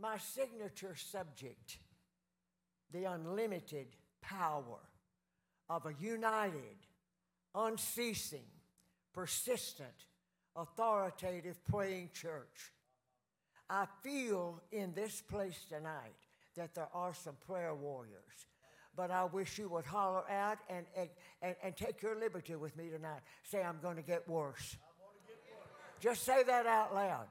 my signature subject, the unlimited power of a united, unceasing, persistent, authoritative praying church. I feel in this place tonight that there are some prayer warriors. But I wish you would holler out and, and, and take your liberty with me tonight. Say, I'm going to get worse. Just say that out loud.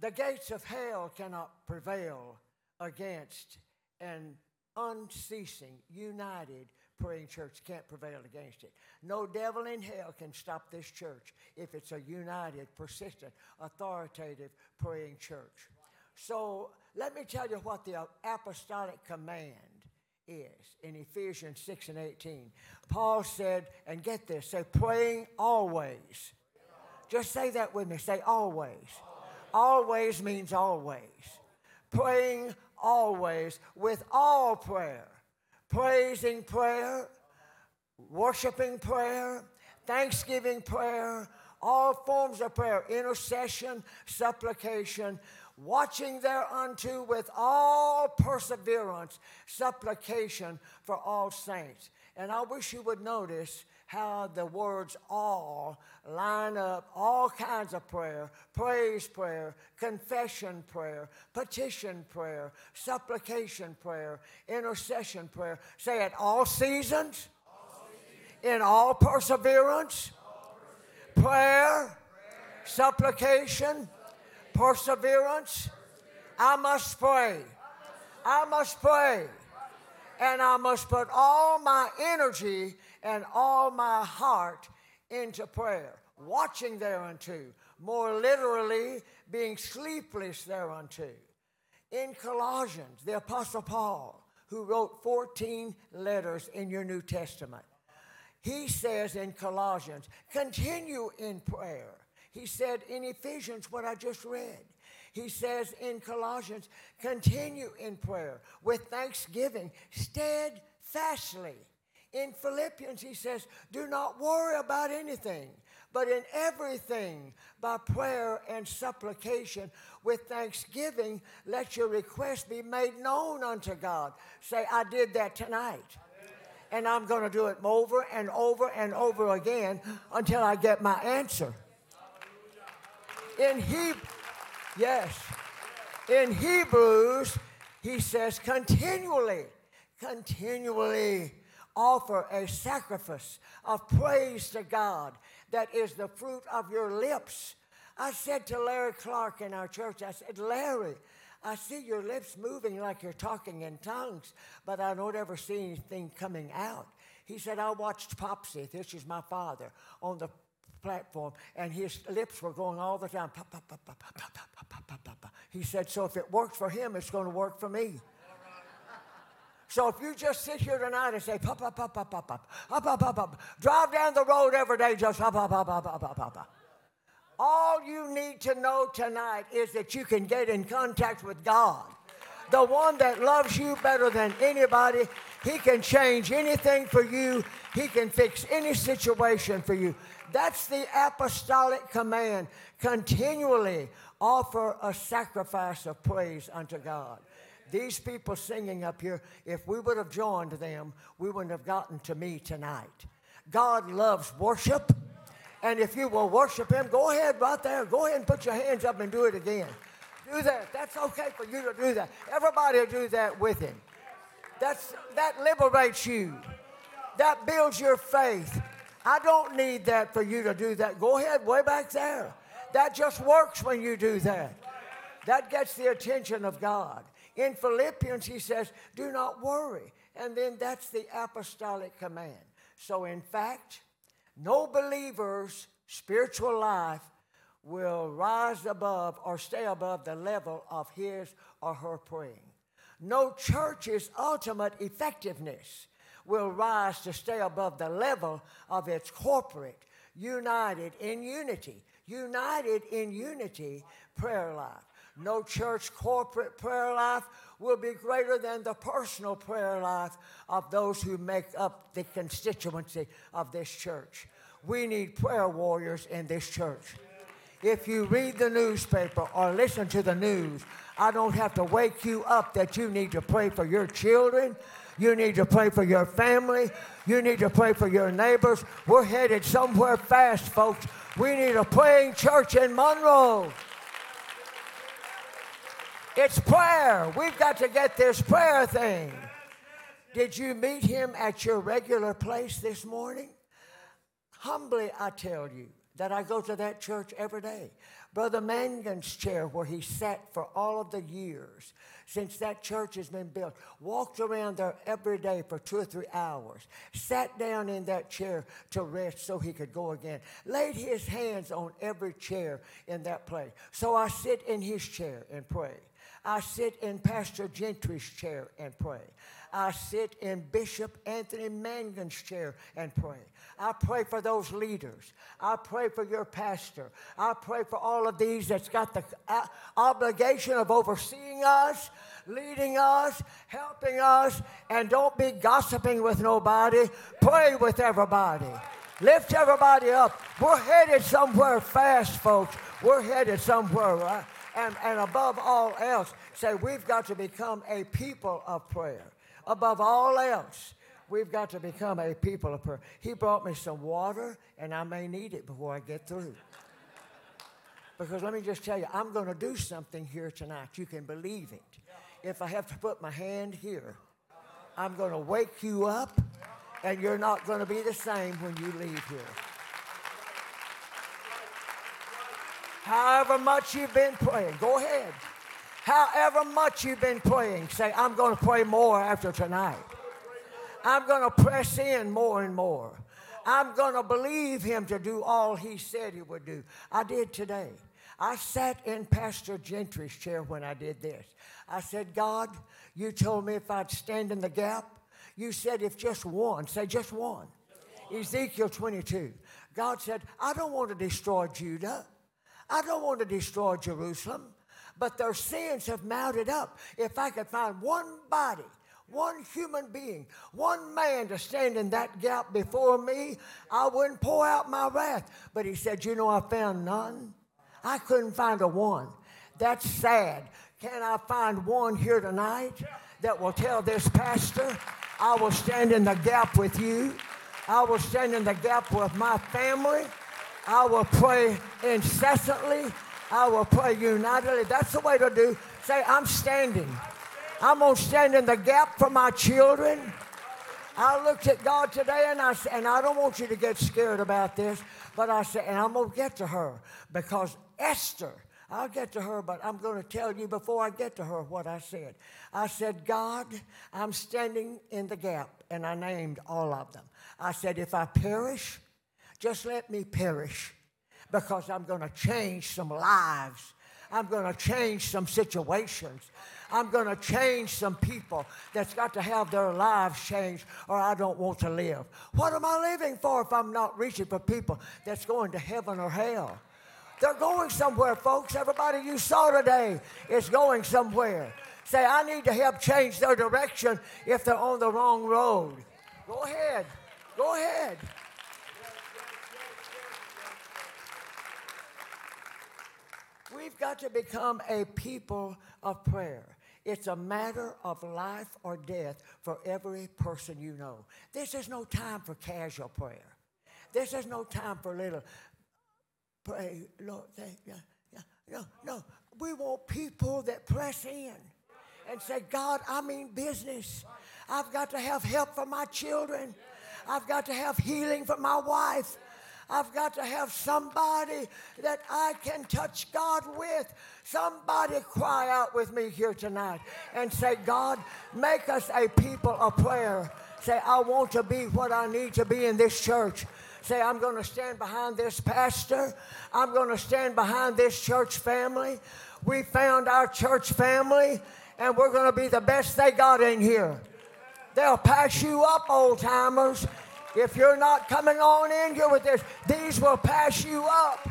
The gates of hell cannot prevail against an unceasing, united praying church. Can't prevail against it. No devil in hell can stop this church if it's a united, persistent, authoritative praying church. So let me tell you what the apostolic command is in Ephesians 6 and 18. Paul said, and get this, say, praying always. Just say that with me. Say always. Always means always. Praying always with all prayer. Praising prayer, worshiping prayer, thanksgiving prayer, all forms of prayer, intercession, supplication, watching thereunto with all perseverance, supplication for all saints. And I wish you would notice how the words all line up all kinds of prayer praise prayer, confession prayer, petition prayer, supplication prayer, intercession prayer. Say it all seasons, all seasons. in all perseverance, all perseverance. Prayer, prayer, supplication, perseverance. I must pray. I must pray. And I must put all my energy and all my heart into prayer, watching thereunto, more literally, being sleepless thereunto. In Colossians, the Apostle Paul, who wrote 14 letters in your New Testament, he says in Colossians, continue in prayer he said in Ephesians, what I just read. He says in Colossians, continue in prayer with thanksgiving, steadfastly. In Philippians, he says, do not worry about anything, but in everything, by prayer and supplication, with thanksgiving, let your request be made known unto God. Say, I did that tonight. And I'm going to do it over and over and over again until I get my answer. In Hebrew, yes, in Hebrews, he says continually, continually offer a sacrifice of praise to God that is the fruit of your lips. I said to Larry Clark in our church, I said, Larry, I see your lips moving like you're talking in tongues, but I don't ever see anything coming out. He said, I watched Popsy, this is my father, on the platform, and his lips were going all the time. He said, So if it works for him, it's going to work for me. So if you just sit here tonight and say, pop, pop, pop, pop, pop, pop, up, up, up, drive down the road every day, just up, up, up, up, up, up, up. All you need to know tonight is that you can get in contact with God. The one that loves you better than anybody. He can change anything for you. He can fix any situation for you. That's the apostolic command. Continually offer a sacrifice of praise unto God. These people singing up here, if we would have joined them, we wouldn't have gotten to me tonight. God loves worship. And if you will worship Him, go ahead right there. Go ahead and put your hands up and do it again. Do that. That's okay for you to do that. Everybody will do that with Him. That's, that liberates you. That builds your faith. I don't need that for you to do that. Go ahead, way back there. That just works when you do that. That gets the attention of God. In Philippians, he says, Do not worry. And then that's the apostolic command. So, in fact, no believer's spiritual life will rise above or stay above the level of his or her praying. No church's ultimate effectiveness will rise to stay above the level of its corporate, united in unity, united in unity prayer life. No church corporate prayer life will be greater than the personal prayer life of those who make up the constituency of this church. We need prayer warriors in this church. if you read the newspaper or listen to the news, I don't have to wake you up that you need to pray for your children. You need to pray for your family. You need to pray for your neighbors. We're headed somewhere fast, folks. We need a praying church in Monroe. It's prayer. We've got to get this prayer thing. Did you meet him at your regular place this morning? Humbly, I tell you that I go to that church every day. Brother Mangun's chair, where he sat for all of the years since that church has been built, walked around there every day for two or three hours, sat down in that chair to rest so he could go again, laid his hands on every chair in that place. So I sit in his chair and pray. I sit in Pastor Gentry's chair and pray. I sit in Bishop Anthony Mangun's chair and pray. I pray for those leaders. I pray for your pastor. I pray for all of these that's got the uh, obligation of overseeing us, leading us, helping us, and don't be gossiping with nobody. Pray with everybody. Lift everybody up. We're headed somewhere fast, folks. We're headed somewhere. Right? And, and above all else, say we've got to become a people of prayer above all else, we've got to become a people of prayer. He brought me some water, and I may need it before I get through. Because let me just tell you, I'm going to do something here tonight. You can believe it. If I have to put my hand here, I'm going to wake you up, and you're not going to be the same when you leave here. However much you've been praying, go ahead. However much you've been praying, say, I'm going to pray more after tonight. I'm going to press in more and more. I'm going to believe him to do all he said he would do. I did today. I sat in Pastor Gentry's chair when I did this. I said, God, you told me if I'd stand in the gap. You said if just one, say just one. Ezekiel 22. God said, I don't want to destroy Judah. I don't want to destroy Jerusalem but their sins have mounted up. If I could find one body, one human being, one man to stand in that gap before me, I wouldn't pour out my wrath. But he said, You know, I found none. I couldn't find a one. That's sad. Can I find one here tonight that will tell this pastor, I will stand in the gap with you? I will stand in the gap with my family. I will pray incessantly I will pray unitedly. That's the way to do. Say, I'm standing. I'm going to stand in the gap for my children. I looked at God today and I said, and I don't want you to get scared about this, but I said, and I'm going to get to her because Esther, I'll get to her, but I'm going to tell you before I get to her what I said. I said, God, I'm standing in the gap, and I named all of them. I said, if I perish, just let me perish because I'm going to change some lives. I'm going to change some situations. I'm going to change some people that's got to have their lives changed, or I don't want to live. What am I living for if I'm not reaching for people that's going to heaven or hell? They're going somewhere, folks. Everybody you saw today is going somewhere. Say, I need to help change their direction if they're on the wrong road. Go ahead. Go ahead. We've got to become a people of prayer. It's a matter of life or death for every person you know. This is no time for casual prayer. This is no time for little pray, Lord, thank you. No, no. We want people that press in and say, God, I mean business. I've got to have help for my children. I've got to have healing for my wife. I've got to have somebody that I can touch God with. Somebody cry out with me here tonight and say, God, make us a people of prayer. Say, I want to be what I need to be in this church. Say, I'm going to stand behind this pastor. I'm going to stand behind this church family. We found our church family, and we're going to be the best they got in here. They'll pass you up, old timers. If you're not coming on in here with this, these will pass you up.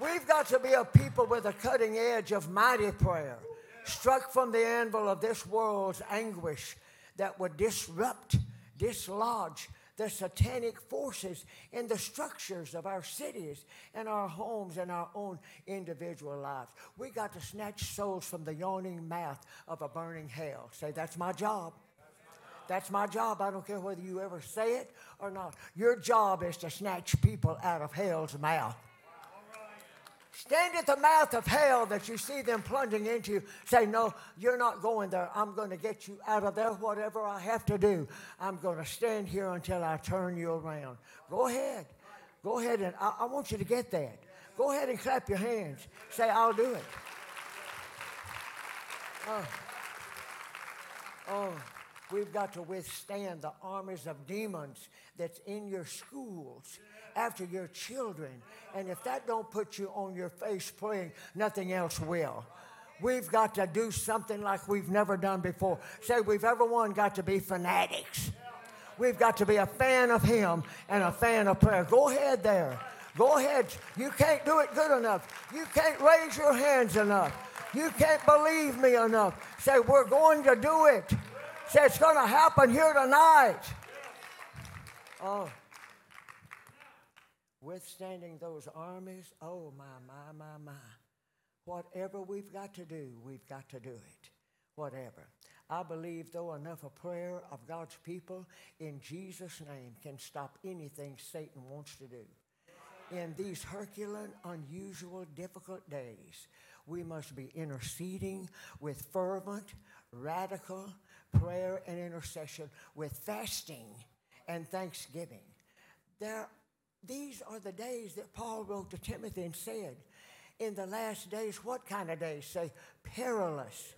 We've got to be a people with a cutting edge of mighty prayer, struck from the anvil of this world's anguish that would disrupt, dislodge the satanic forces in the structures of our cities and our homes and our own individual lives. We got to snatch souls from the yawning mouth of a burning hell. Say, that's my job. That's my job. I don't care whether you ever say it or not. Your job is to snatch people out of hell's mouth. Stand at the mouth of hell that you see them plunging into. Say, No, you're not going there. I'm going to get you out of there, whatever I have to do. I'm going to stand here until I turn you around. Go ahead. Go ahead and I, I want you to get that. Go ahead and clap your hands. Say, I'll do it. Oh. Oh. We've got to withstand the armies of demons that's in your schools, after your children. And if that don't put you on your face praying, nothing else will. We've got to do something like we've never done before. Say we've ever one got to be fanatics. We've got to be a fan of him and a fan of prayer. Go ahead there. Go ahead. You can't do it good enough. You can't raise your hands enough. You can't believe me enough. Say, we're going to do it. Say, it's going to happen here tonight. Oh. Withstanding those armies, oh my, my, my, my. Whatever we've got to do, we've got to do it. Whatever. I believe, though, enough of prayer of God's people in Jesus' name can stop anything Satan wants to do. In these Herculean, unusual, difficult days, we must be interceding with fervent, radical prayer and intercession, with fasting and thanksgiving. There, these are the days that Paul wrote to Timothy and said, in the last days, what kind of days? Say, perilous,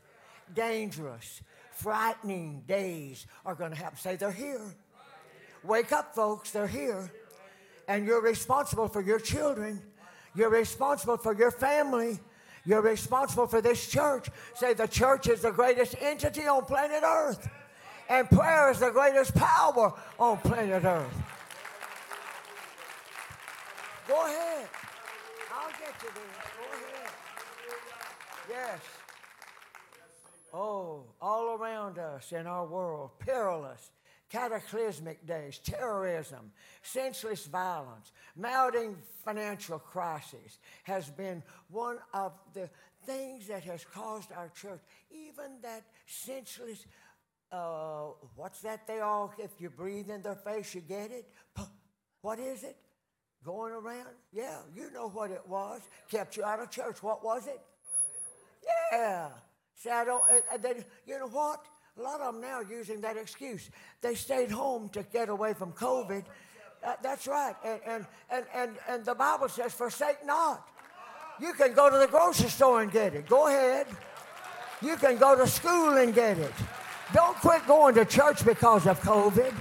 dangerous, frightening days are going to happen. Say, they're here. Wake up, folks, they're here. And you're responsible for your children, you're responsible for your family. You're responsible for this church. Say the church is the greatest entity on planet Earth. And prayer is the greatest power on planet Earth. Go ahead. I'll get you there. Go ahead. Yes. Oh, all around us in our world, perilous, cataclysmic days, terrorism, senseless violence, mounting financial crisis has been one of the things that has caused our church, even that senseless, uh, what's that they all, if you breathe in their face, you get it? What is it? Going around? Yeah, you know what it was. Kept you out of church. What was it? Yeah. See, I don't, uh, they, you know what? A lot of them now are using that excuse. They stayed home to get away from COVID. Uh, that's right. And, and, and, and, and the Bible says, forsake not. You can go to the grocery store and get it. Go ahead. You can go to school and get it. Don't quit going to church because of COVID.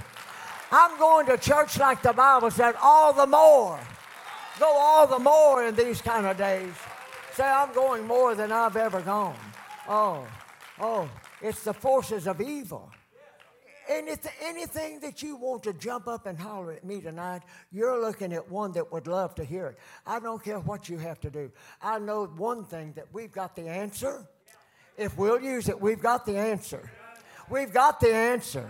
I'm going to church like the Bible said, all the more. Go all the more in these kind of days. Say, I'm going more than I've ever gone. Oh, oh. It's the forces of evil. Anything, anything that you want to jump up and holler at me tonight, you're looking at one that would love to hear it. I don't care what you have to do. I know one thing that we've got the answer. If we'll use it, we've got the answer. We've got the answer.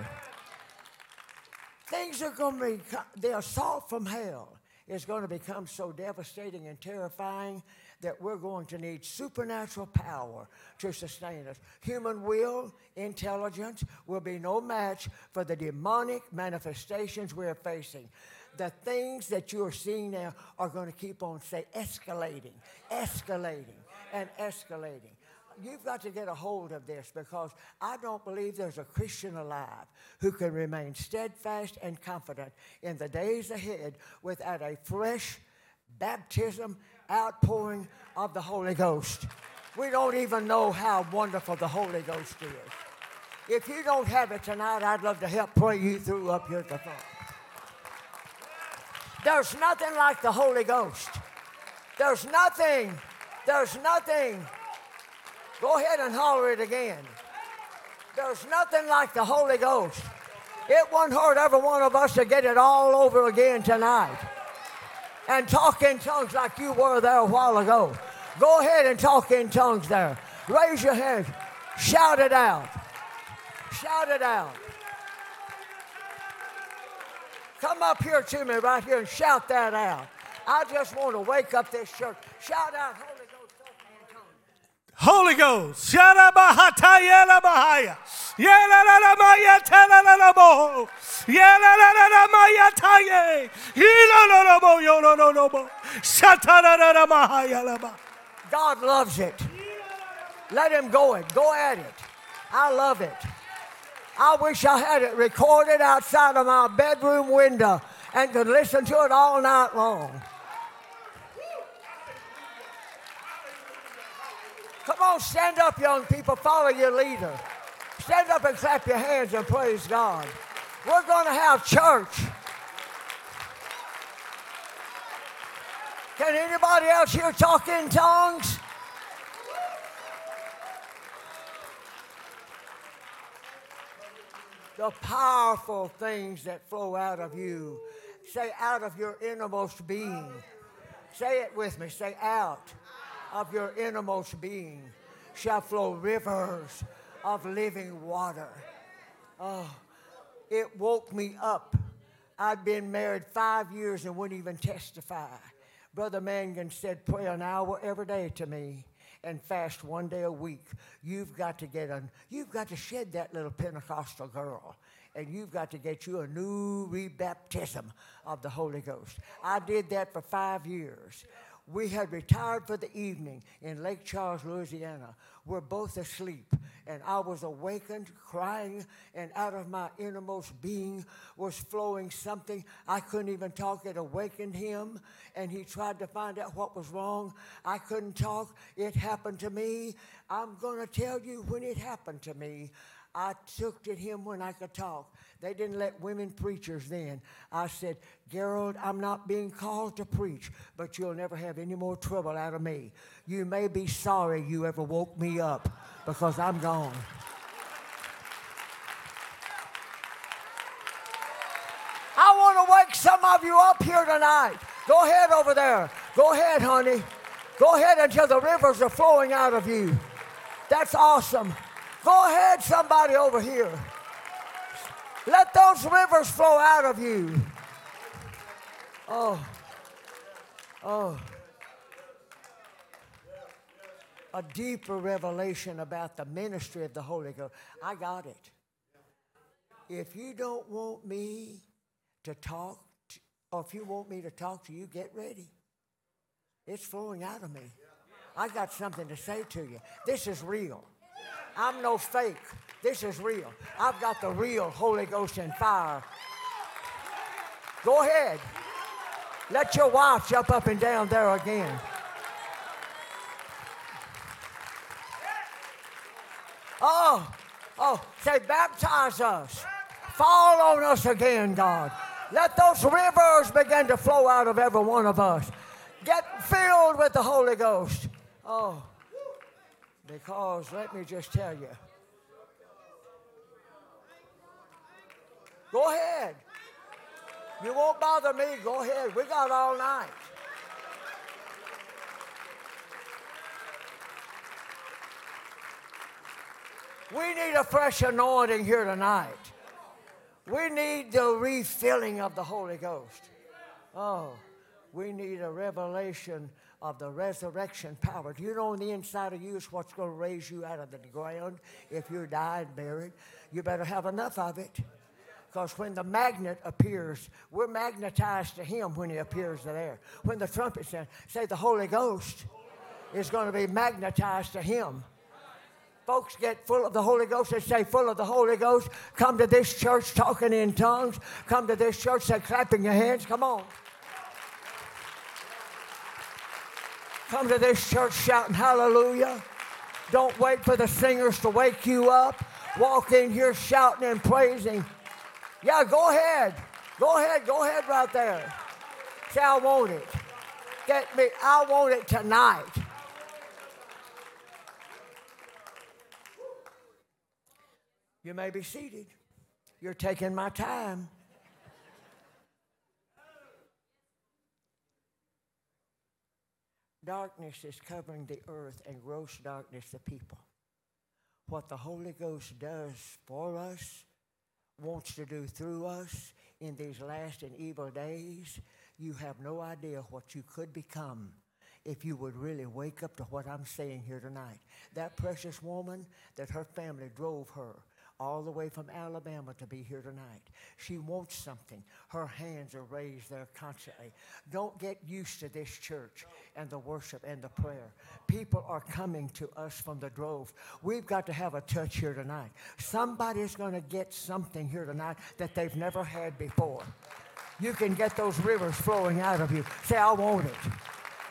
Things are going to be, the assault from hell is going to become so devastating and terrifying that we're going to need supernatural power to sustain us. Human will, intelligence will be no match for the demonic manifestations we're facing. The things that you're seeing now are going to keep on, say, escalating, escalating, and escalating you've got to get a hold of this because I don't believe there's a Christian alive who can remain steadfast and confident in the days ahead without a fresh baptism outpouring of the Holy Ghost. We don't even know how wonderful the Holy Ghost is. If you don't have it tonight, I'd love to help pray you through up here at the front. There's nothing like the Holy Ghost. There's nothing. There's nothing. Go ahead and holler it again. There's nothing like the Holy Ghost. It won't hurt every one of us to get it all over again tonight and talk in tongues like you were there a while ago. Go ahead and talk in tongues there. Raise your hand. Shout it out. Shout it out. Come up here to me right here and shout that out. I just want to wake up this church. Shout out, Holy Ghost. God loves it. Let him go it. Go at it. I love it. I wish I had it recorded outside of my bedroom window and could listen to it all night long. Come on, stand up, young people. Follow your leader. Stand up and clap your hands and praise God. We're going to have church. Can anybody else here talk in tongues? The powerful things that flow out of you. Say, out of your innermost being. Say it with me. Say, out of your innermost being shall flow rivers of living water. Oh, it woke me up. I'd been married five years and wouldn't even testify. Brother Mangun said, Pray an hour every day to me and fast one day a week. You've got to get a, you've got to shed that little Pentecostal girl. And you've got to get you a new rebaptism of the Holy Ghost. I did that for five years. We had retired for the evening in Lake Charles, Louisiana. We're both asleep, and I was awakened, crying, and out of my innermost being was flowing something. I couldn't even talk. It awakened him, and he tried to find out what was wrong. I couldn't talk. It happened to me. I'm going to tell you when it happened to me. I took to him when I could talk. They didn't let women preachers then. I said, Gerald, I'm not being called to preach, but you'll never have any more trouble out of me. You may be sorry you ever woke me up because I'm gone. I want to wake some of you up here tonight. Go ahead over there. Go ahead, honey. Go ahead until the rivers are flowing out of you. That's awesome. Go ahead, somebody over here. Let those rivers flow out of you. Oh, oh. A deeper revelation about the ministry of the Holy Ghost. I got it. If you don't want me to talk, to, or if you want me to talk to you, get ready. It's flowing out of me. I got something to say to you. This is real. I'm no fake. This is real. I've got the real Holy Ghost and fire. Go ahead. Let your wife jump up and down there again. Oh, oh, say, baptize us. Fall on us again, God. Let those rivers begin to flow out of every one of us. Get filled with the Holy Ghost. Oh, because let me just tell you. Go ahead. You won't bother me. Go ahead. We got all night. We need a fresh anointing here tonight. We need the refilling of the Holy Ghost. Oh, we need a revelation of the resurrection power. Do you know on the inside of you is what's going to raise you out of the ground if you're died and buried? You better have enough of it. Because when the magnet appears, we're magnetized to him when he appears there. When the trumpet sounds, say the Holy Ghost is going to be magnetized to him. Folks get full of the Holy Ghost and say, full of the Holy Ghost. Come to this church talking in tongues. Come to this church, say, clapping your hands. Come on. Come to this church shouting hallelujah. Don't wait for the singers to wake you up. Walk in here shouting and praising. Yeah, go ahead. Go ahead. Go ahead right there. Say, I want it. Get me. I want it tonight. You may be seated. You're taking my time. Darkness is covering the earth and gross darkness the people. What the Holy Ghost does for us wants to do through us in these last and evil days, you have no idea what you could become if you would really wake up to what I'm saying here tonight. That precious woman that her family drove her all the way from Alabama to be here tonight. She wants something. Her hands are raised there constantly. Don't get used to this church and the worship and the prayer. People are coming to us from the drove. We've got to have a touch here tonight. Somebody's going to get something here tonight that they've never had before. You can get those rivers flowing out of you. Say, I want it.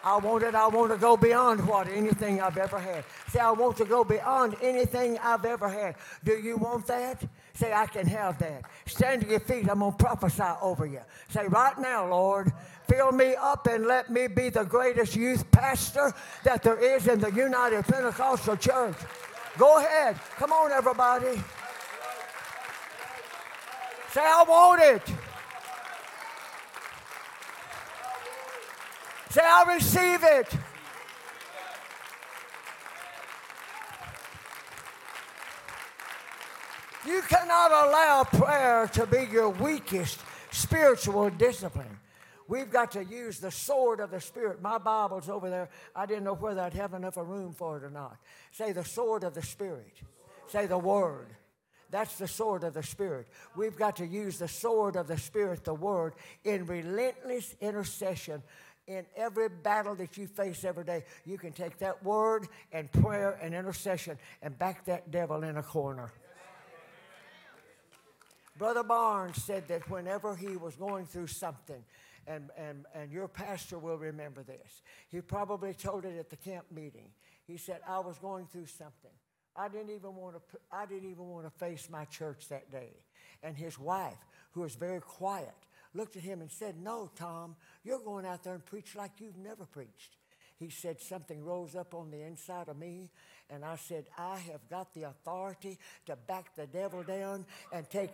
I want it. I want to go beyond what anything I've ever had. Say, I want to go beyond anything I've ever had. Do you want that? Say, I can have that. Stand to your feet. I'm going to prophesy over you. Say, right now, Lord, fill me up and let me be the greatest youth pastor that there is in the United Pentecostal Church. Go ahead. Come on, everybody. Say, I want it. Say, I receive it. You cannot allow prayer to be your weakest spiritual discipline. We've got to use the sword of the Spirit. My Bible's over there. I didn't know whether I'd have enough room for it or not. Say the sword of the Spirit. Say the Word. That's the sword of the Spirit. We've got to use the sword of the Spirit, the Word, in relentless intercession in every battle that you face every day, you can take that word and prayer and intercession and back that devil in a corner. Brother Barnes said that whenever he was going through something, and, and, and your pastor will remember this, he probably told it at the camp meeting. He said, I was going through something. I didn't even want to, I didn't even want to face my church that day. And his wife, who was very quiet, looked at him and said, No, Tom, you're going out there and preach like you've never preached. He said, Something rose up on the inside of me, and I said, I have got the authority to back the devil down and take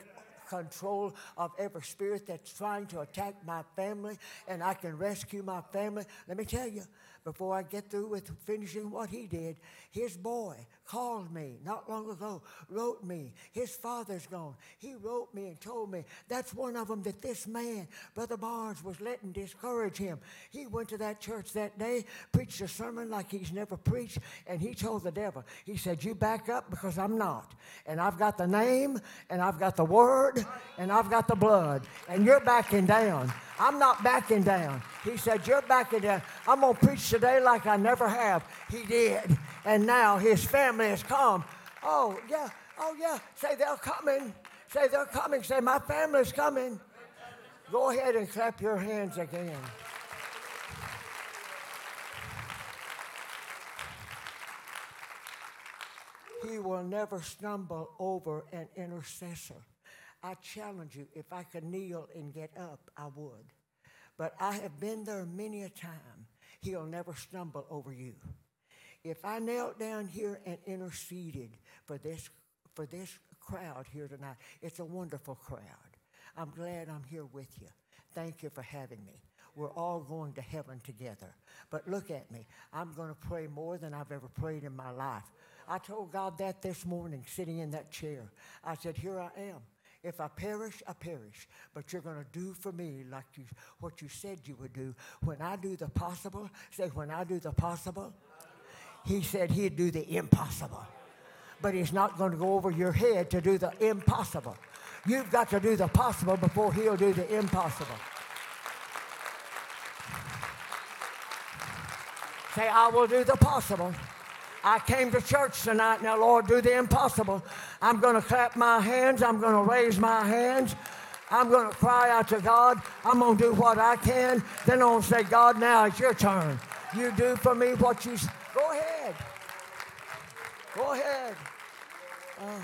control of every spirit that's trying to attack my family, and I can rescue my family. Let me tell you, before I get through with finishing what he did, his boy called me not long ago, wrote me. His father's gone. He wrote me and told me that's one of them that this man, Brother Barnes, was letting discourage him. He went to that church that day, preached a sermon like he's never preached, and he told the devil, he said, You back up because I'm not. And I've got the name, and I've got the word, and I've got the blood, and you're backing down. I'm not backing down. He said, You're backing down. I'm going to preach today like I never have. He did. And now his family has come. Oh, yeah. Oh, yeah. Say they're coming. Say they're coming. Say, My family's coming. Go ahead and clap your hands again. He will never stumble over an intercessor. I challenge you, if I could kneel and get up, I would. But I have been there many a time. He'll never stumble over you. If I knelt down here and interceded for this, for this crowd here tonight, it's a wonderful crowd. I'm glad I'm here with you. Thank you for having me. We're all going to heaven together. But look at me. I'm going to pray more than I've ever prayed in my life. I told God that this morning, sitting in that chair. I said, Here I am. If I perish, I perish. But you're going to do for me like you, what you said you would do. When I do the possible, say, when I do the possible, he said he'd do the impossible. But he's not going to go over your head to do the impossible. You've got to do the possible before he'll do the impossible. Say, I will do the possible. I came to church tonight. Now, Lord, do the impossible. I'm going to clap my hands. I'm going to raise my hands. I'm going to cry out to God. I'm going to do what I can. Then I'm going to say, God, now it's your turn. You do for me what you. Go ahead. Go ahead. Uh,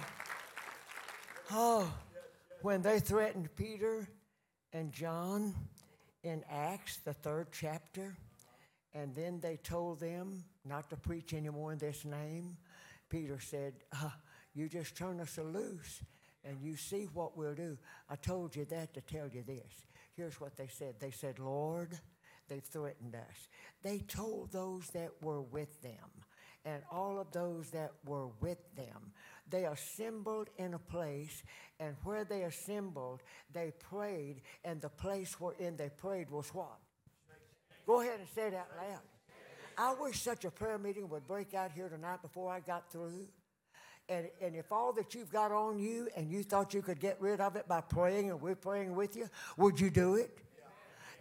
oh, when they threatened Peter and John in Acts, the third chapter, and then they told them not to preach anymore in this name. Peter said, uh, You just turn us loose and you see what we'll do. I told you that to tell you this. Here's what they said They said, Lord, they threatened us. They told those that were with them, and all of those that were with them, They assembled in a place, and where they assembled, they prayed, and the place wherein they prayed was what? Go ahead and say that loud. I wish such a prayer meeting would break out here tonight before I got through. And, and if all that you've got on you and you thought you could get rid of it by praying and we're praying with you, would you do it?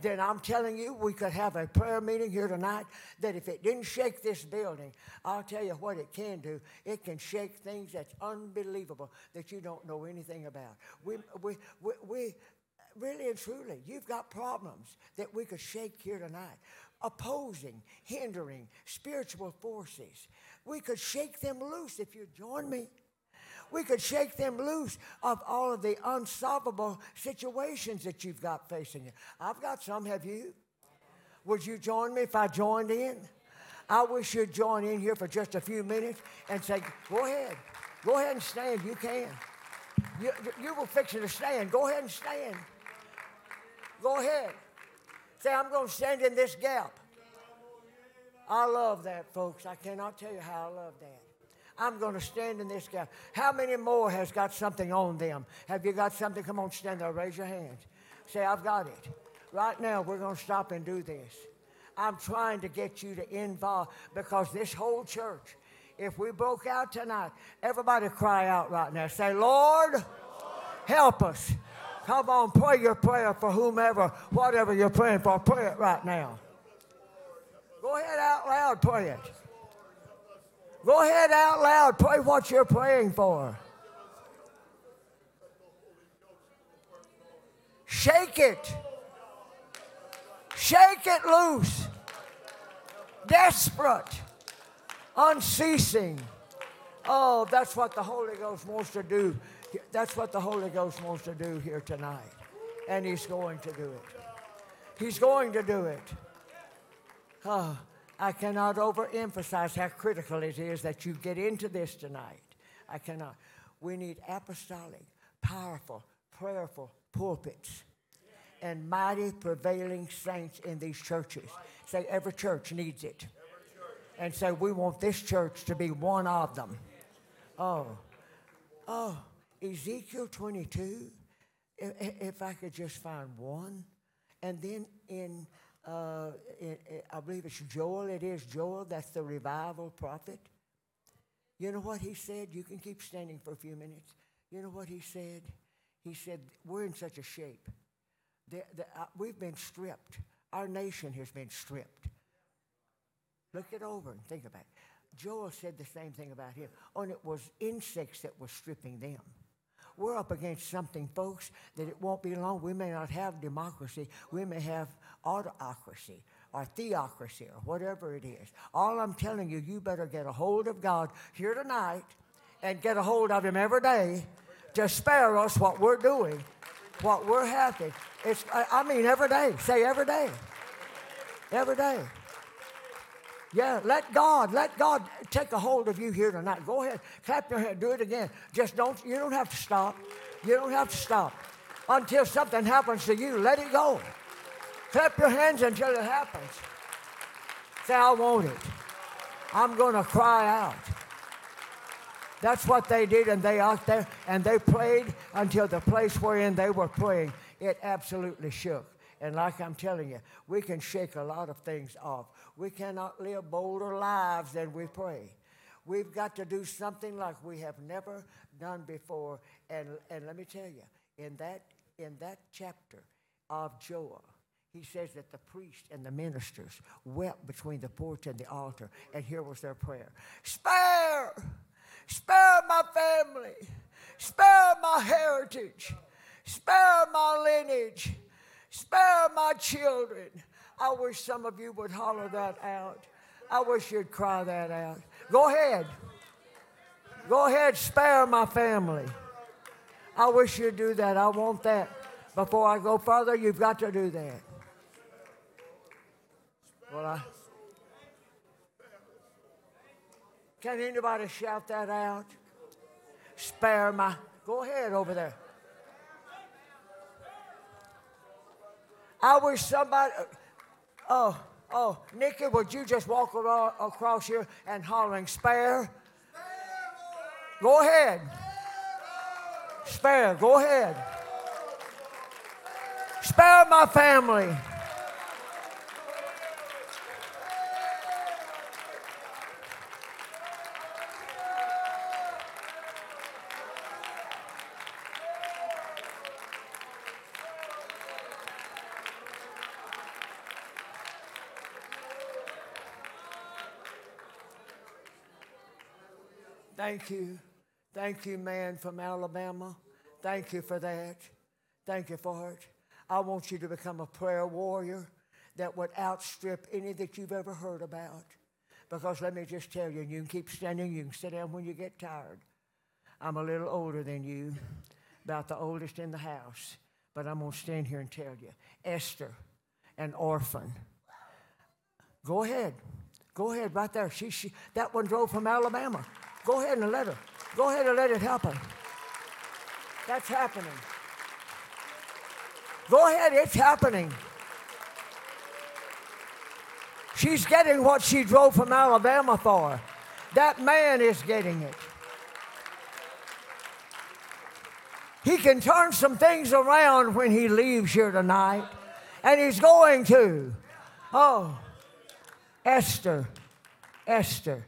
then I'm telling you, we could have a prayer meeting here tonight that if it didn't shake this building, I'll tell you what it can do. It can shake things that's unbelievable that you don't know anything about. We, we, we, we really and truly, you've got problems that we could shake here tonight opposing, hindering spiritual forces. We could shake them loose if you join me. We could shake them loose of all of the unsolvable situations that you've got facing you. I've got some, have you? Would you join me if I joined in? I wish you'd join in here for just a few minutes and say, Go ahead. Go ahead and stand. You can. You, you were fixing to stand. Go ahead and stand. Go ahead. Say, I'm going to stand in this gap. I love that, folks. I cannot tell you how I love that. I'm going to stand in this gap. How many more has got something on them? Have you got something? Come on, stand there. Raise your hands. Say, I've got it. Right now, we're going to stop and do this. I'm trying to get you to involve because this whole church, if we broke out tonight, everybody cry out right now. Say, Lord, help us. Come on, pray your prayer for whomever, whatever you're praying for. Pray it right now. Go ahead out loud, pray it. Go ahead out loud, pray what you're praying for. Shake it. Shake it loose. Desperate. Unceasing. Oh, that's what the Holy Ghost wants to do. That's what the Holy Ghost wants to do here tonight. And He's going to do it. He's going to do it. Oh. I cannot overemphasize how critical it is that you get into this tonight. I cannot. We need apostolic, powerful, prayerful pulpits and mighty prevailing saints in these churches. Say, every church needs it. And say, we want this church to be one of them. Oh, oh, Ezekiel 22, if I could just find one. And then in uh, it, I believe it's Joel. It is Joel. That's the revival prophet. You know what he said? You can keep standing for a few minutes. You know what he said? He said, We're in such a shape. The, the, uh, we've been stripped. Our nation has been stripped. Look it over and think about it. Joel said the same thing about him. And it was insects that were stripping them. We're up against something, folks, that it won't be long. We may not have democracy. We may have autocracy or theocracy or whatever it is. All I'm telling you, you better get a hold of God here tonight and get a hold of Him every day to spare us what we're doing, what we're having. It's, I mean, every day. Say every day. Every day. Yeah, let God, let God take a hold of you here tonight. Go ahead, clap your hand, do it again. Just don't, you don't have to stop. You don't have to stop. Until something happens to you, let it go. Clap your hands until it happens. Say, I want it. I'm going to cry out. That's what they did, and they out there, and they prayed until the place wherein they were praying, it absolutely shook. And like I'm telling you, we can shake a lot of things off. We cannot live bolder lives than we pray. We've got to do something like we have never done before. And, and let me tell you, in that, in that chapter of Joel, he says that the priest and the ministers wept between the porch and the altar. And here was their prayer Spare! Spare my family! Spare my heritage! Spare my lineage! Spare my children! I wish some of you would holler that out. I wish you'd cry that out. Go ahead. Go ahead, spare my family. I wish you'd do that. I want that. Before I go further, you've got to do that. Well, I, can anybody shout that out? Spare my. Go ahead over there. I wish somebody. Oh, oh, Nikki, would you just walk across here and hollering, spare? Go ahead. Spare, go ahead. Spare my family. Thank you. Thank you, man from Alabama. Thank you for that. Thank you for it. I want you to become a prayer warrior that would outstrip any that you've ever heard about. Because let me just tell you, you can keep standing, you can sit down when you get tired. I'm a little older than you, about the oldest in the house, but I'm going to stand here and tell you Esther, an orphan. Go ahead. Go ahead, right there. She, she, that one drove from Alabama. Go ahead and let her. Go ahead and let it happen. That's happening. Go ahead, it's happening. She's getting what she drove from Alabama for. That man is getting it. He can turn some things around when he leaves here tonight, and he's going to. Oh, Esther, Esther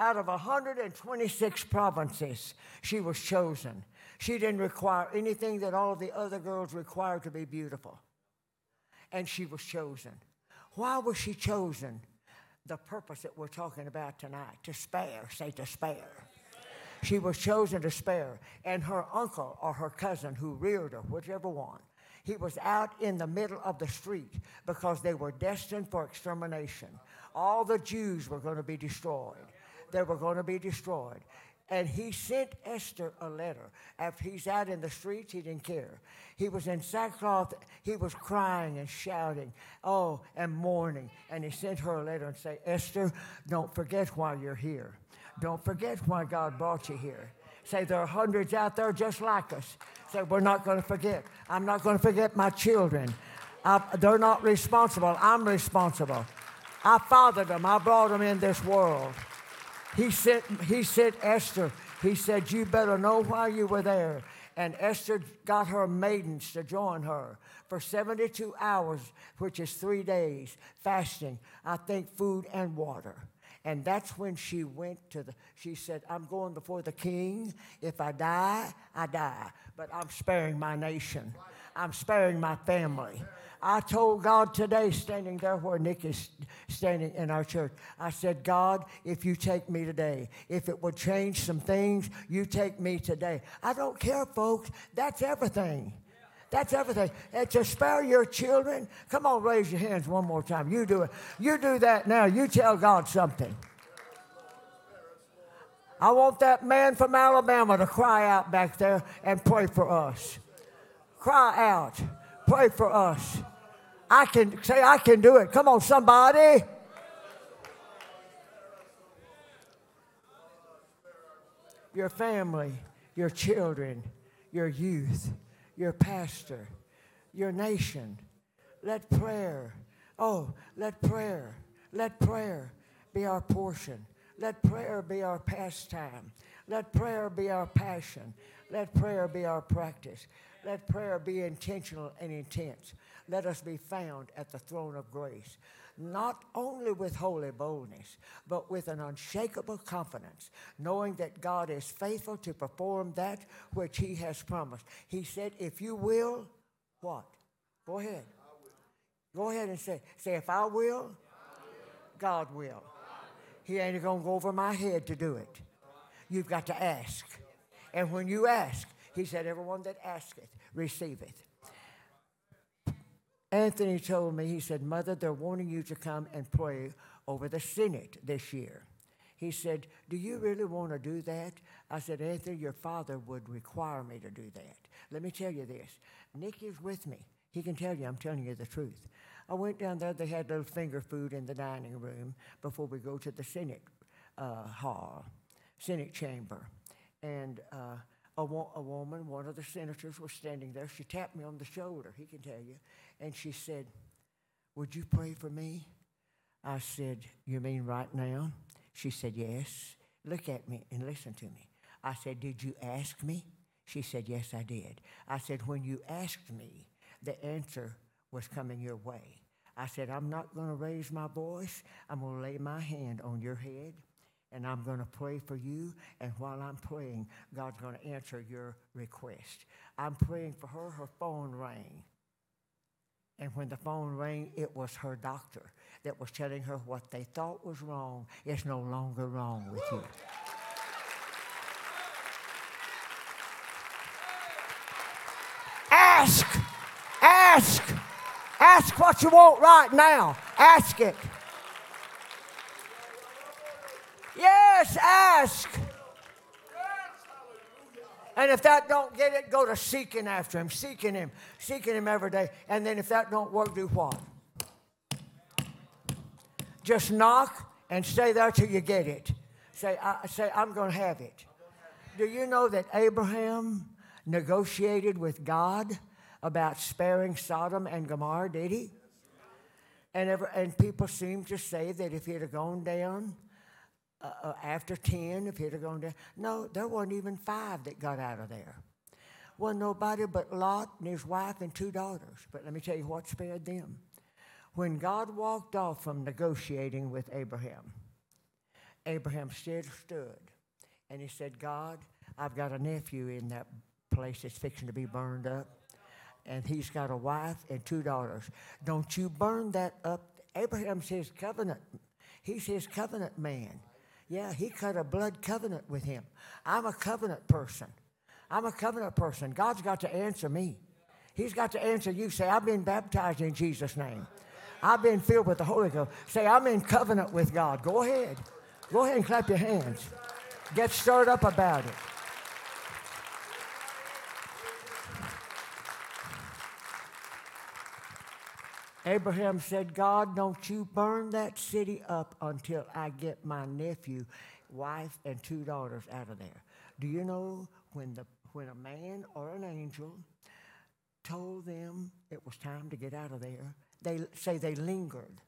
out of 126 provinces, she was chosen. She didn't require anything that all the other girls required to be beautiful. And she was chosen. Why was she chosen? The purpose that we're talking about tonight to spare, say to spare. She was chosen to spare. And her uncle or her cousin who reared her, whichever one, he was out in the middle of the street because they were destined for extermination. All the Jews were going to be destroyed they were going to be destroyed. And he sent Esther a letter. After he's out in the streets, he didn't care. He was in sackcloth. He was crying and shouting, oh, and mourning. And he sent her a letter and say, Esther, don't forget why you're here. Don't forget why God brought you here. Say there are hundreds out there just like us. Say we're not going to forget. I'm not going to forget my children. I, they're not responsible. I'm responsible. I fathered them. I brought them in this world. He sent, he sent Esther, he said, You better know why you were there. And Esther got her maidens to join her for 72 hours, which is three days, fasting, I think food and water. And that's when she went to the, she said, I'm going before the king. If I die, I die. But I'm sparing my nation, I'm sparing my family. I told God today, standing there where Nick is standing in our church, I said, God, if you take me today, if it would change some things, you take me today. I don't care, folks. That's everything. That's everything. And to spare your children, come on, raise your hands one more time. You do it. You do that now. You tell God something. I want that man from Alabama to cry out back there and pray for us. Cry out. Pray for us. I can say, I can do it. Come on, somebody. Your family, your children, your youth, your pastor, your nation. Let prayer, oh, let prayer, let prayer be our portion. Let prayer be our pastime. Let prayer be our passion. Let prayer be our practice. Let prayer be intentional and intense. Let us be found at the throne of grace, not only with holy boldness, but with an unshakable confidence, knowing that God is faithful to perform that which He has promised. He said, If you will, what? Go ahead. Go ahead and say, say, if I will, God will. He ain't to go over my head to do it. You've got to ask. And when you ask, he said, Everyone that asketh, receiveth. Anthony told me, he said, Mother, they're wanting you to come and pray over the Senate this year. He said, Do you really want to do that? I said, Anthony, your father would require me to do that. Let me tell you this Nick is with me. He can tell you I'm telling you the truth. I went down there, they had little finger food in the dining room before we go to the Senate uh, hall, Senate chamber. And uh, a, wo- a woman, one of the senators, was standing there. She tapped me on the shoulder, he can tell you, and she said, Would you pray for me? I said, You mean right now? She said, Yes. Look at me and listen to me. I said, Did you ask me? She said, Yes, I did. I said, When you asked me, the answer was coming your way. I said, I'm not going to raise my voice. I'm going to lay my hand on your head and I'm going to pray for you. And while I'm praying, God's going to answer your request. I'm praying for her. Her phone rang. And when the phone rang, it was her doctor that was telling her what they thought was wrong is no longer wrong with you. Ask, ask, ask what you want right now. Ask it. Yes, ask. And if that don't get it, go to seeking after him, seeking him, seeking him every day. And then if that don't work, do what? Just knock and stay there till you get it. Say, I, say I'm going to have it. Do you know that Abraham negotiated with God about sparing Sodom and Gomorrah? Did he? And, ever, and people seem to say that if he'd have gone down uh, uh, after 10, if he'd have gone down, no, there wasn't even five that got out of there. Wasn't nobody but Lot and his wife and two daughters. But let me tell you what spared them. When God walked off from negotiating with Abraham, Abraham still stood and he said, God, I've got a nephew in that place that's fixing to be burned up, and he's got a wife and two daughters. Don't you burn that up. Abraham's his covenant. He's his covenant man. Yeah, he cut a blood covenant with him. I'm a covenant person. I'm a covenant person. God's got to answer me. He's got to answer you. Say, I've been baptized in Jesus' name. I've been filled with the Holy Ghost. Say, I'm in covenant with God. Go ahead. Go ahead and clap your hands. Get stirred up about it. Abraham said, God, don't you burn that city up until I get my nephew, wife, and two daughters out of there. Do you know when, the, when a man or an angel told them it was time to get out of there, they say they lingered.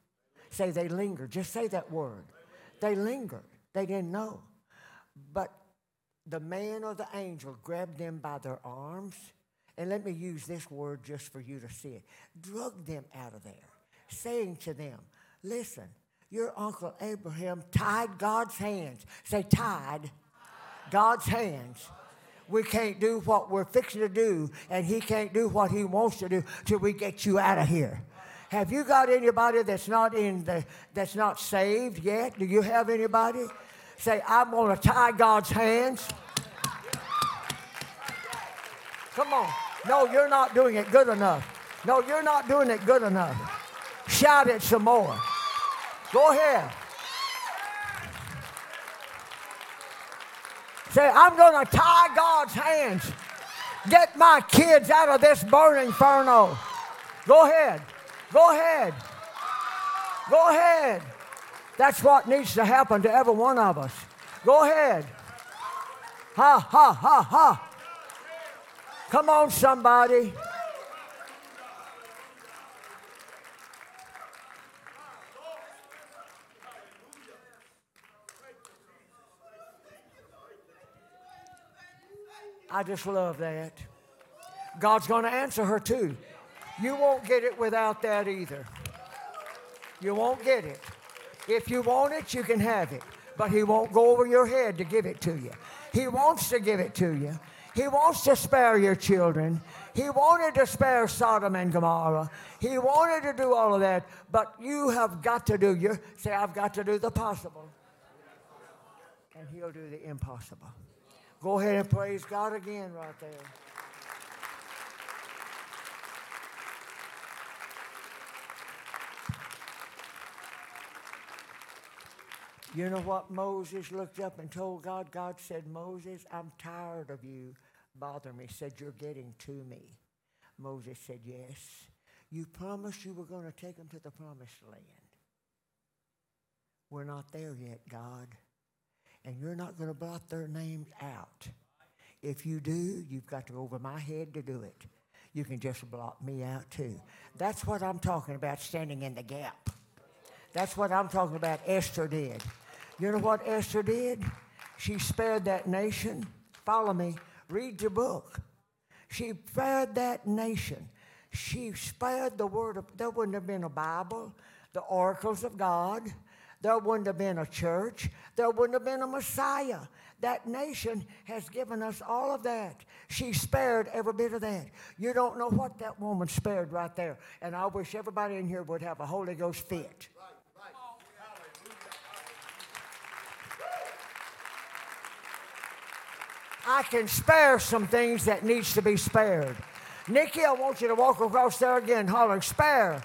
Say they lingered. Just say that word. They lingered. They didn't know. But the man or the angel grabbed them by their arms and let me use this word just for you to see it, drug them out of there, saying to them, Listen, your Uncle Abraham tied God's hands. Say, tied God's hands. We can't do what we're fixing to do, and He can't do what He wants to do till we get you out of here. Have you got anybody that's not in the that's not saved yet? Do you have anybody? Say, I'm going to tie God's hands. Come on. No, you're not doing it good enough. No, you're not doing it good enough. Shout it some more. Go ahead. Say, I'm going to tie God's hands. Get my kids out of this burning inferno. Go ahead. Go ahead. Go ahead. That's what needs to happen to every one of us. Go ahead. Ha, ha, ha, ha. Come on, somebody. I just love that. God's going to answer her too. You won't get it without that either. You won't get it. If you want it, you can have it. But He won't go over your head to give it to you. He wants to give it to you. He wants to spare your children. He wanted to spare Sodom and Gomorrah. He wanted to do all of that, but you have got to do your say, I've got to do the possible. And he'll do the impossible. Go ahead and praise God again right there. You know what Moses looked up and told God? God said, Moses, I'm tired of you bothering me. He said, You're getting to me. Moses said, Yes. You promised you were going to take them to the promised land. We're not there yet, God. And you're not going to blot their names out. If you do, you've got to go over my head to do it. You can just blot me out too. That's what I'm talking about, standing in the gap. That's what I'm talking about, Esther did. You know what Esther did? She spared that nation Follow me. Read your book. She spared that nation. She spared the word of, there wouldn't have been a Bible, the oracles of God. There wouldn't have been a church. There wouldn't have been a Messiah. That nation has given us all of that. She spared every bit of that. You don't know what that woman spared right there. And I wish everybody in here would have a Holy Ghost fit. I can spare some things that needs to be spared. Nikki, I want you to walk across there again, holler, spare.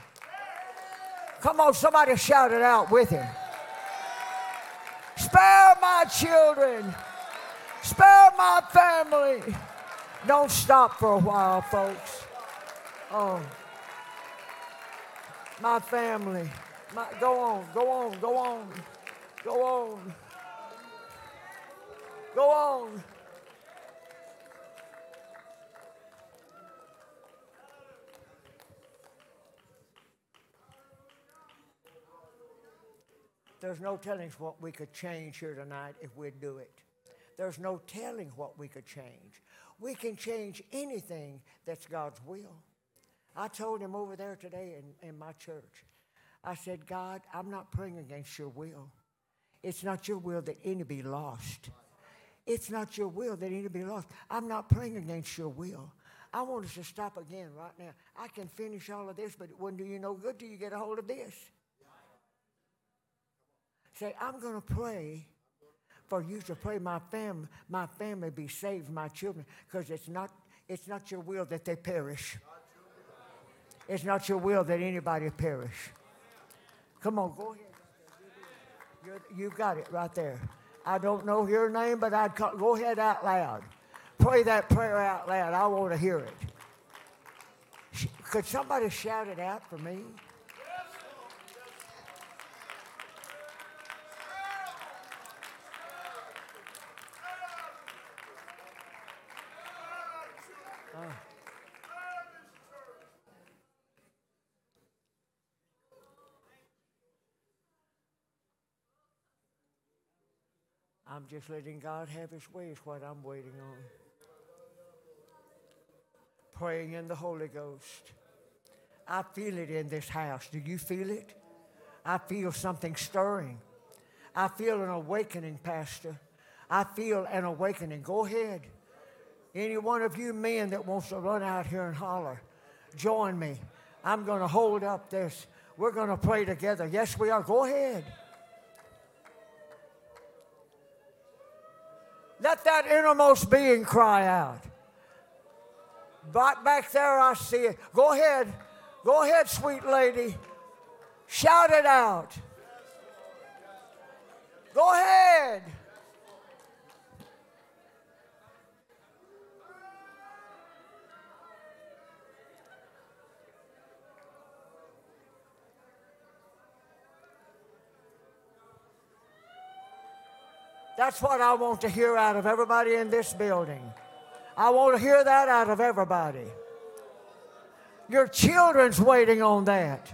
Come on, somebody shout it out with him. Spare my children. Spare my family. Don't stop for a while, folks. Oh, my family. My, go on, go on, go on, go on. Go on. There's no telling what we could change here tonight if we'd do it. There's no telling what we could change. We can change anything that's God's will. I told him over there today in, in my church, I said, God, I'm not praying against your will. It's not your will that any be lost. It's not your will that any be lost. I'm not praying against your will. I want us to stop again right now. I can finish all of this, but it wouldn't do you no good till you get a hold of this. Say, I'm going to pray for you to pray my family, my family be saved, my children, because it's not, it's not your will that they perish. It's not your will that anybody perish. Come on, go ahead. You're, you got it right there. I don't know your name, but I'd call, go ahead out loud. Pray that prayer out loud. I want to hear it. Could somebody shout it out for me? I'm just letting God have His way, is what I'm waiting on. Praying in the Holy Ghost. I feel it in this house. Do you feel it? I feel something stirring. I feel an awakening, Pastor. I feel an awakening. Go ahead. Any one of you men that wants to run out here and holler, join me. I'm going to hold up this. We're going to pray together. Yes, we are. Go ahead. That innermost being cry out. Back, back there, I see it. Go ahead. Go ahead, sweet lady. Shout it out. Go ahead. That's what I want to hear out of everybody in this building. I want to hear that out of everybody. Your children's waiting on that.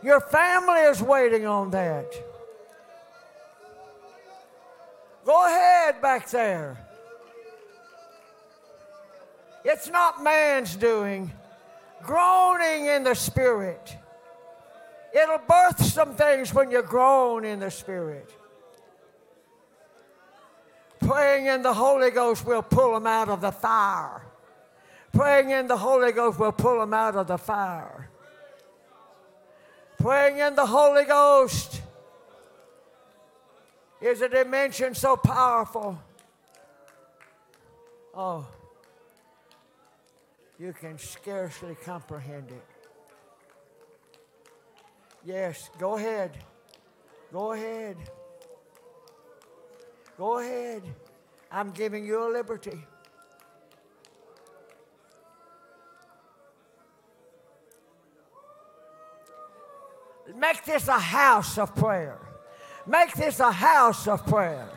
Your family is waiting on that. Go ahead back there. It's not man's doing, groaning in the Spirit. It'll birth some things when you groan in the Spirit. Praying in the Holy Ghost will pull them out of the fire. Praying in the Holy Ghost will pull them out of the fire. Praying in the Holy Ghost is a dimension so powerful. Oh, you can scarcely comprehend it. Yes, go ahead. Go ahead. Go ahead. I'm giving you a liberty. Make this a house of prayer. Make this a house of prayer.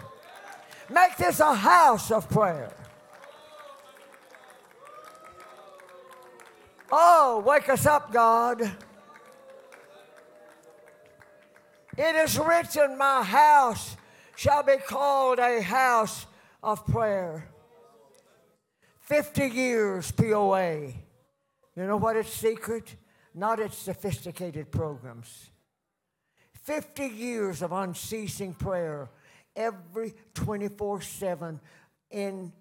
Make this a house of prayer. Oh, wake us up, God. It is written, My house shall be called a house of prayer. 50 years POA. You know what its secret? Not its sophisticated programs. 50 years of unceasing prayer, every 24 7 in,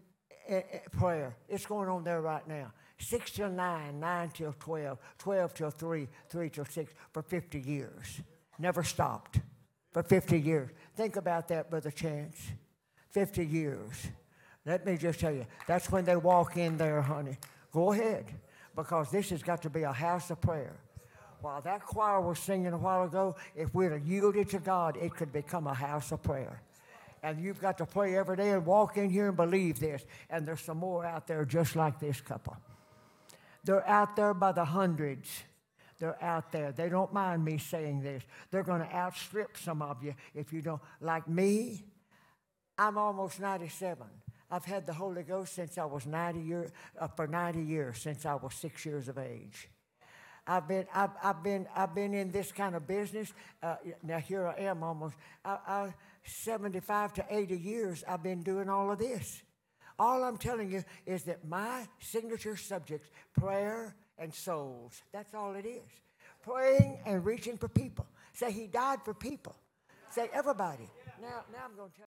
in, in prayer. It's going on there right now. 6 till 9, 9 till 12, 12 till 3, 3 till 6 for 50 years. Never stopped for 50 years. Think about that, Brother Chance. 50 years. Let me just tell you, that's when they walk in there, honey. Go ahead, because this has got to be a house of prayer. While that choir was singing a while ago, if we'd have yielded to God, it could become a house of prayer. And you've got to pray every day and walk in here and believe this. And there's some more out there just like this couple. They're out there by the hundreds. They're out there. They don't mind me saying this. They're going to outstrip some of you if you don't. Like me, I'm almost 97. I've had the Holy Ghost since I was 90 years, uh, for 90 years, since I was six years of age. I've been, I've, I've been, I've been in this kind of business. Uh, now here I am, almost I, I, 75 to 80 years. I've been doing all of this. All I'm telling you is that my signature subjects, prayer and souls. That's all it is. Praying and reaching for people. Say He died for people. Say everybody. Now, now I'm going to tell.